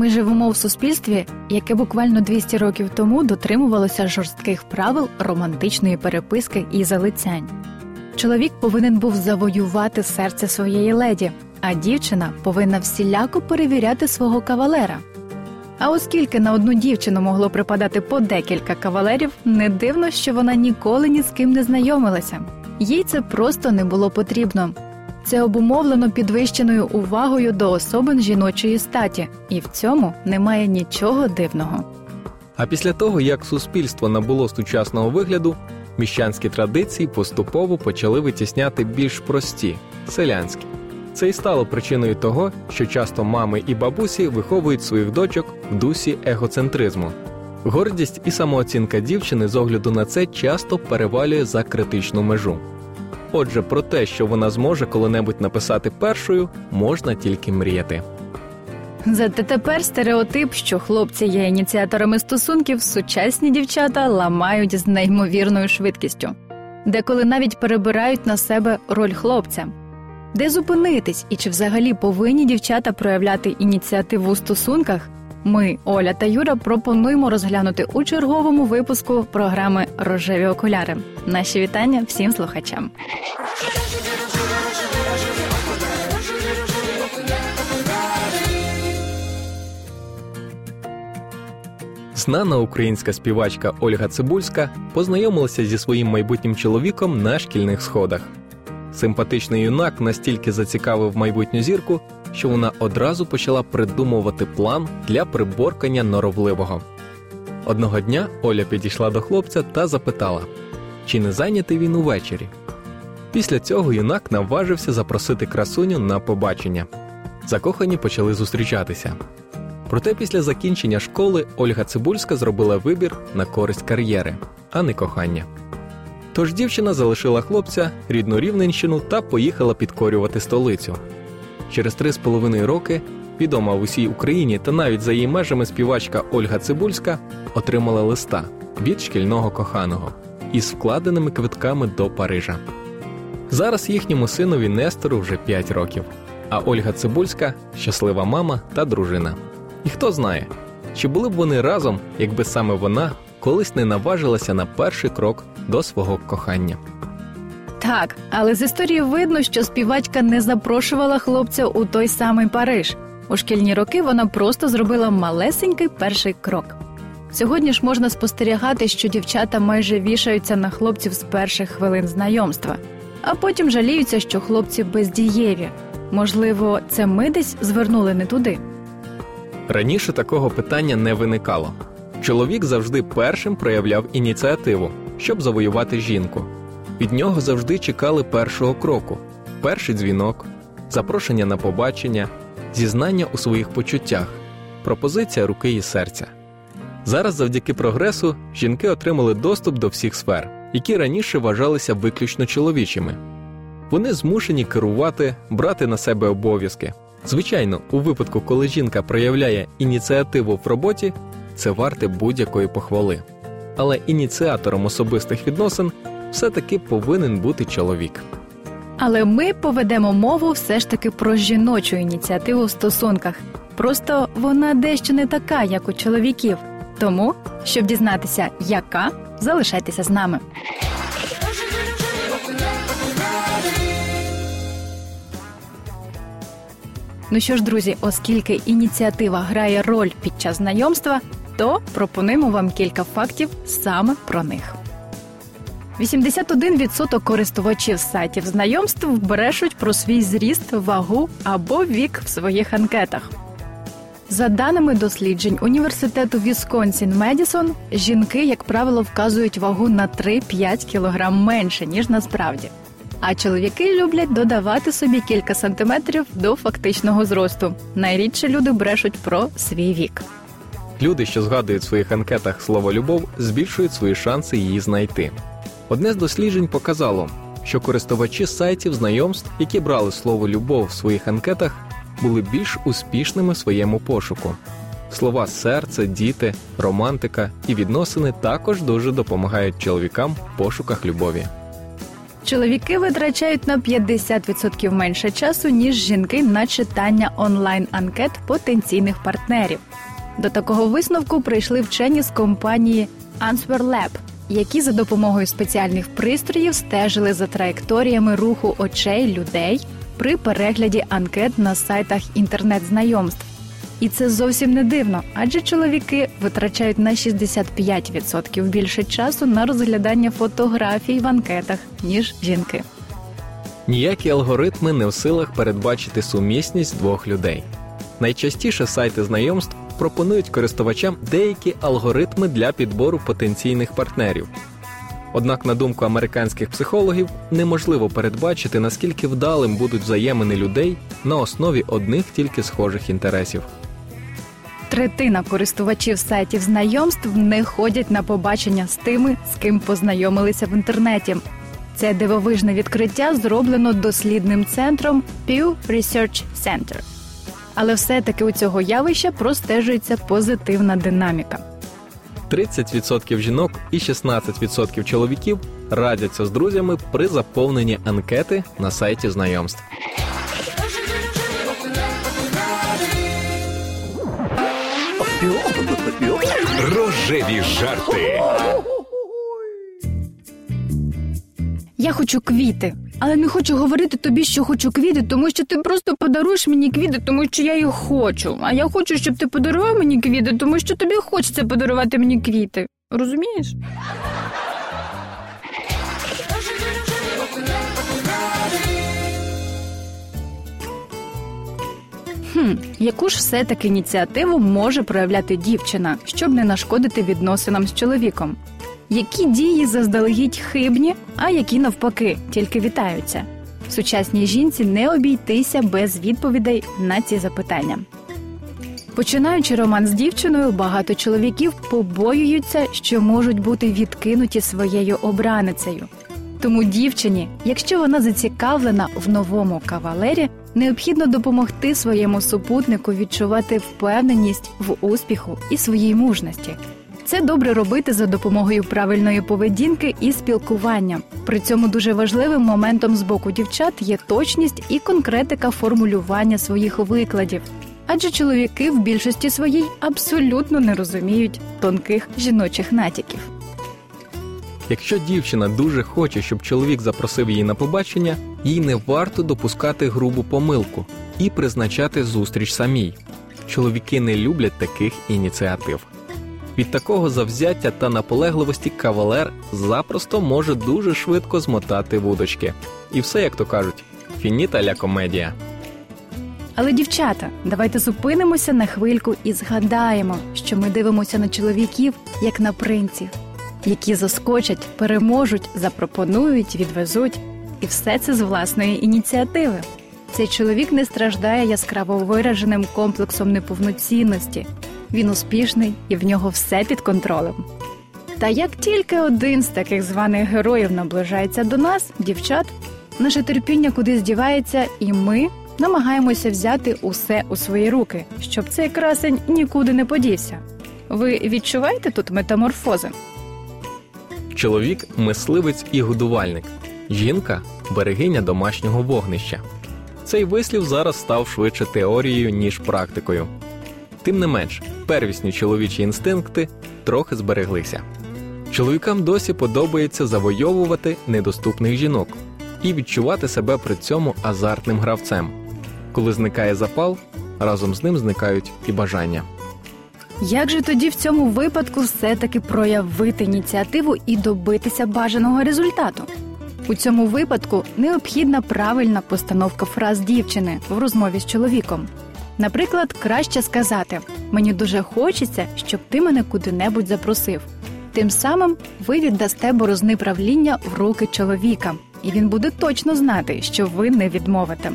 Ми живемо в суспільстві, яке буквально 200 років тому дотримувалося жорстких правил романтичної переписки і залицянь. Чоловік повинен був завоювати серце своєї леді, а дівчина повинна всіляко перевіряти свого кавалера. А оскільки на одну дівчину могло припадати по декілька кавалерів, не дивно, що вона ніколи ні з ким не знайомилася. Їй це просто не було потрібно. Це обумовлено підвищеною увагою до особин жіночої статі, і в цьому немає нічого дивного. А після того, як суспільство набуло сучасного вигляду, міщанські традиції поступово почали витісняти більш прості селянські. Це й стало причиною того, що часто мами і бабусі виховують своїх дочок в дусі егоцентризму. Гордість і самооцінка дівчини з огляду на це часто перевалює за критичну межу. Отже, про те, що вона зможе коли-небудь написати першою, можна тільки мріяти. Зате тепер стереотип, що хлопці є ініціаторами стосунків, сучасні дівчата ламають з неймовірною швидкістю, деколи навіть перебирають на себе роль хлопця. Де зупинитись і чи взагалі повинні дівчата проявляти ініціативу у стосунках? Ми, Оля та Юра, пропонуємо розглянути у черговому випуску програми Рожеві окуляри. Наші вітання всім слухачам. Знана українська співачка Ольга Цибульська познайомилася зі своїм майбутнім чоловіком на шкільних сходах. Симпатичний юнак настільки зацікавив майбутню зірку, що вона одразу почала придумувати план для приборкання норовливого. Одного дня Оля підійшла до хлопця та запитала, чи не зайнятий він увечері. Після цього юнак наважився запросити красуню на побачення. Закохані почали зустрічатися. Проте після закінчення школи Ольга Цибульська зробила вибір на користь кар'єри, а не кохання. Тож дівчина залишила хлопця рідну рівненщину та поїхала підкорювати столицю. Через три з половиною роки відома в усій Україні та навіть за її межами співачка Ольга Цибульська отримала листа від шкільного коханого із вкладеними квитками до Парижа. Зараз їхньому синові Нестору вже 5 років, а Ольга Цибульська щаслива мама та дружина. І хто знає, чи були б вони разом, якби саме вона колись не наважилася на перший крок до свого кохання. Так, але з історії видно, що співачка не запрошувала хлопця у той самий Париж. У шкільні роки вона просто зробила малесенький перший крок. Сьогодні ж можна спостерігати, що дівчата майже вішаються на хлопців з перших хвилин знайомства, а потім жаліються, що хлопці бездієві. Можливо, це ми десь звернули не туди. Раніше такого питання не виникало. Чоловік завжди першим проявляв ініціативу, щоб завоювати жінку. Від нього завжди чекали першого кроку, перший дзвінок, запрошення на побачення, зізнання у своїх почуттях, пропозиція руки і серця. Зараз, завдяки прогресу, жінки отримали доступ до всіх сфер, які раніше вважалися виключно чоловічими. Вони змушені керувати, брати на себе обов'язки. Звичайно, у випадку, коли жінка проявляє ініціативу в роботі, це варте будь-якої похвали. Але ініціатором особистих відносин все-таки повинен бути чоловік. Але ми поведемо мову все ж таки про жіночу ініціативу в стосунках. Просто вона дещо не така, як у чоловіків. Тому, щоб дізнатися, яка, залишайтеся з нами. Ну що ж, друзі, оскільки ініціатива грає роль під час знайомства, то пропонуємо вам кілька фактів саме про них. 81% користувачів сайтів знайомств брешуть про свій зріст, вагу або вік в своїх анкетах. За даними досліджень університету Вісконсін Медісон, жінки, як правило, вказують вагу на 3-5 кг менше, ніж насправді. А чоловіки люблять додавати собі кілька сантиметрів до фактичного зросту. Найрідше люди брешуть про свій вік. Люди, що згадують в своїх анкетах слово любов, збільшують свої шанси її знайти. Одне з досліджень показало, що користувачі сайтів знайомств, які брали слово любов в своїх анкетах, були більш успішними в своєму пошуку. Слова серце, діти, романтика і відносини також дуже допомагають чоловікам в пошуках любові. Чоловіки витрачають на 50% менше часу, ніж жінки на читання онлайн анкет потенційних партнерів. До такого висновку прийшли вчені з компанії Answer Lab, які за допомогою спеціальних пристроїв стежили за траєкторіями руху очей людей при перегляді анкет на сайтах інтернет-знайомств. І це зовсім не дивно, адже чоловіки витрачають на 65% більше часу на розглядання фотографій в анкетах, ніж жінки. Ніякі алгоритми не в силах передбачити сумісність двох людей. Найчастіше сайти знайомств пропонують користувачам деякі алгоритми для підбору потенційних партнерів. Однак, на думку американських психологів, неможливо передбачити, наскільки вдалим будуть взаємини людей на основі одних тільки схожих інтересів. Третина користувачів сайтів знайомств не ходять на побачення з тими, з ким познайомилися в інтернеті. Це дивовижне відкриття зроблено дослідним центром Pew Research Center. Але все-таки у цього явища простежується позитивна динаміка. 30% жінок і 16% чоловіків радяться з друзями при заповненні анкети на сайті знайомств. Рожеві жарти. Я хочу квіти, але не хочу говорити тобі, що хочу квіти, тому що ти просто подаруєш мені квіти, тому що я їх хочу. А я хочу, щоб ти подарував мені квіти, тому що тобі хочеться подарувати мені квіти. Розумієш? Хм, яку ж все-таки ініціативу може проявляти дівчина, щоб не нашкодити відносинам з чоловіком? Які дії заздалегідь хибні, а які навпаки тільки вітаються? Сучасній жінці не обійтися без відповідей на ці запитання. Починаючи роман з дівчиною, багато чоловіків побоюються, що можуть бути відкинуті своєю обраницею. Тому дівчині, якщо вона зацікавлена в новому кавалері, необхідно допомогти своєму супутнику відчувати впевненість в успіху і своїй мужності. Це добре робити за допомогою правильної поведінки і спілкування. При цьому дуже важливим моментом з боку дівчат є точність і конкретика формулювання своїх викладів. Адже чоловіки в більшості своїй абсолютно не розуміють тонких жіночих натяків. Якщо дівчина дуже хоче, щоб чоловік запросив її на побачення, їй не варто допускати грубу помилку і призначати зустріч самій. Чоловіки не люблять таких ініціатив. Від такого завзяття та наполегливості кавалер запросто може дуже швидко змотати вудочки. І все, як то кажуть, фініта ля комедія. Але, дівчата, давайте зупинимося на хвильку і згадаємо, що ми дивимося на чоловіків як на принців, які заскочать, переможуть, запропонують, відвезуть, і все це з власної ініціативи. Цей чоловік не страждає яскраво вираженим комплексом неповноцінності. Він успішний і в нього все під контролем. Та як тільки один з таких званих героїв наближається до нас, дівчат, наше терпіння кудись дівається, і ми намагаємося взяти усе у свої руки, щоб цей красень нікуди не подівся. Ви відчуваєте тут метаморфози? Чоловік мисливець і годувальник, жінка берегиня домашнього вогнища. Цей вислів зараз став швидше теорією, ніж практикою. Тим не менш, первісні чоловічі інстинкти трохи збереглися. Чоловікам досі подобається завойовувати недоступних жінок і відчувати себе при цьому азартним гравцем. Коли зникає запал, разом з ним зникають і бажання. Як же тоді в цьому випадку все-таки проявити ініціативу і добитися бажаного результату? У цьому випадку необхідна правильна постановка фраз дівчини в розмові з чоловіком. Наприклад, краще сказати: мені дуже хочеться, щоб ти мене куди-небудь запросив. Тим самим ви віддасте борозни правління в руки чоловіка, і він буде точно знати, що ви не відмовите.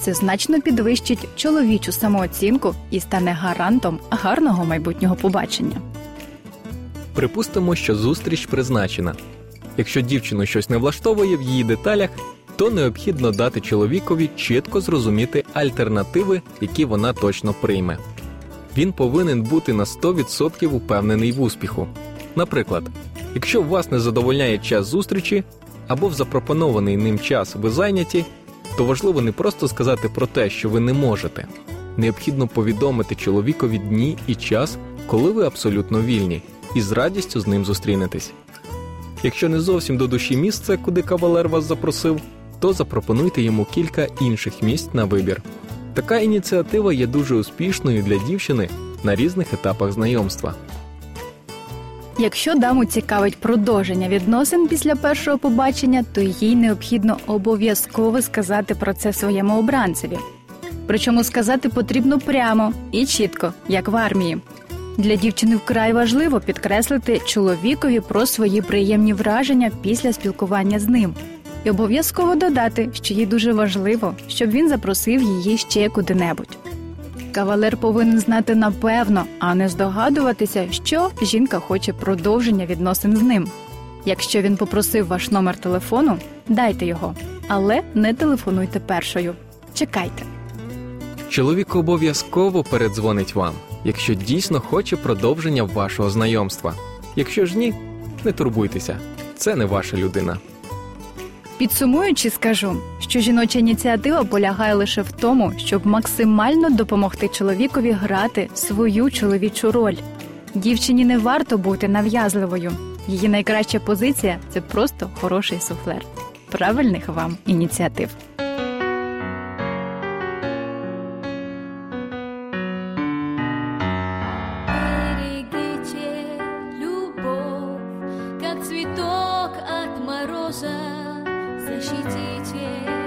Це значно підвищить чоловічу самооцінку і стане гарантом гарного майбутнього побачення. Припустимо, що зустріч призначена. Якщо дівчину щось не влаштовує в її деталях, то необхідно дати чоловікові чітко зрозуміти альтернативи, які вона точно прийме. Він повинен бути на 100% упевнений в успіху. Наприклад, якщо вас не задовольняє час зустрічі або в запропонований ним час ви зайняті, то важливо не просто сказати про те, що ви не можете, необхідно повідомити чоловікові дні і час, коли ви абсолютно вільні, і з радістю з ним зустрінетесь. Якщо не зовсім до душі місце, куди кавалер вас запросив, то запропонуйте йому кілька інших місць на вибір. Така ініціатива є дуже успішною для дівчини на різних етапах знайомства. Якщо даму цікавить продовження відносин після першого побачення, то їй необхідно обов'язково сказати про це своєму обранцеві. Причому сказати потрібно прямо і чітко, як в армії. Для дівчини вкрай важливо підкреслити чоловікові про свої приємні враження після спілкування з ним, і обов'язково додати, що їй дуже важливо, щоб він запросив її ще куди-небудь. Кавалер повинен знати напевно, а не здогадуватися, що жінка хоче продовження відносин з ним. Якщо він попросив ваш номер телефону, дайте його, але не телефонуйте першою. Чекайте. Чоловік обов'язково передзвонить вам, якщо дійсно хоче продовження вашого знайомства. Якщо ж ні, не турбуйтеся, це не ваша людина. Підсумуючи, скажу, що жіноча ініціатива полягає лише в тому, щоб максимально допомогти чоловікові грати свою чоловічу роль. Дівчині не варто бути нав'язливою. Її найкраща позиція це просто хороший суфлер. Правильних вам ініціатив. Берегите любовь, как цветок от мороза, 是季节。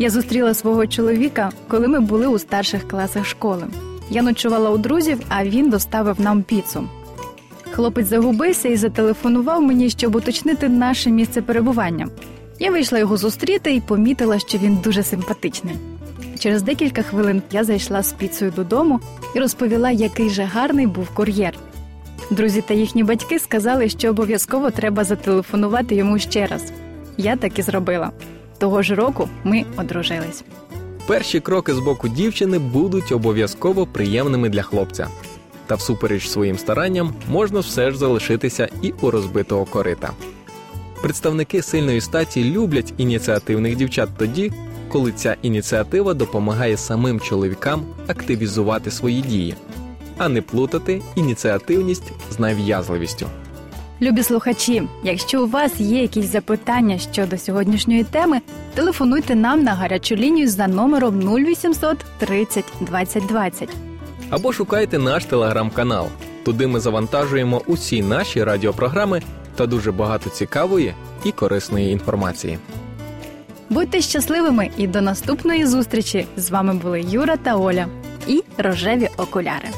Я зустріла свого чоловіка, коли ми були у старших класах школи. Я ночувала у друзів, а він доставив нам піцу. Хлопець загубився і зателефонував мені, щоб уточнити наше місце перебування. Я вийшла його зустріти і помітила, що він дуже симпатичний. Через декілька хвилин я зайшла з піцею додому і розповіла, який же гарний був кур'єр. Друзі та їхні батьки сказали, що обов'язково треба зателефонувати йому ще раз. Я так і зробила. Того ж року ми одружились. Перші кроки з боку дівчини будуть обов'язково приємними для хлопця. Та всупереч своїм старанням можна все ж залишитися і у розбитого корита. Представники сильної статі люблять ініціативних дівчат тоді, коли ця ініціатива допомагає самим чоловікам активізувати свої дії, а не плутати ініціативність з нав'язливістю. Любі слухачі, якщо у вас є якісь запитання щодо сьогоднішньої теми, телефонуйте нам на гарячу лінію за номером 0800 30 20 20. Або шукайте наш телеграм-канал. Туди ми завантажуємо усі наші радіопрограми та дуже багато цікавої і корисної інформації. Будьте щасливими і до наступної зустрічі! З вами були Юра та Оля і рожеві окуляри.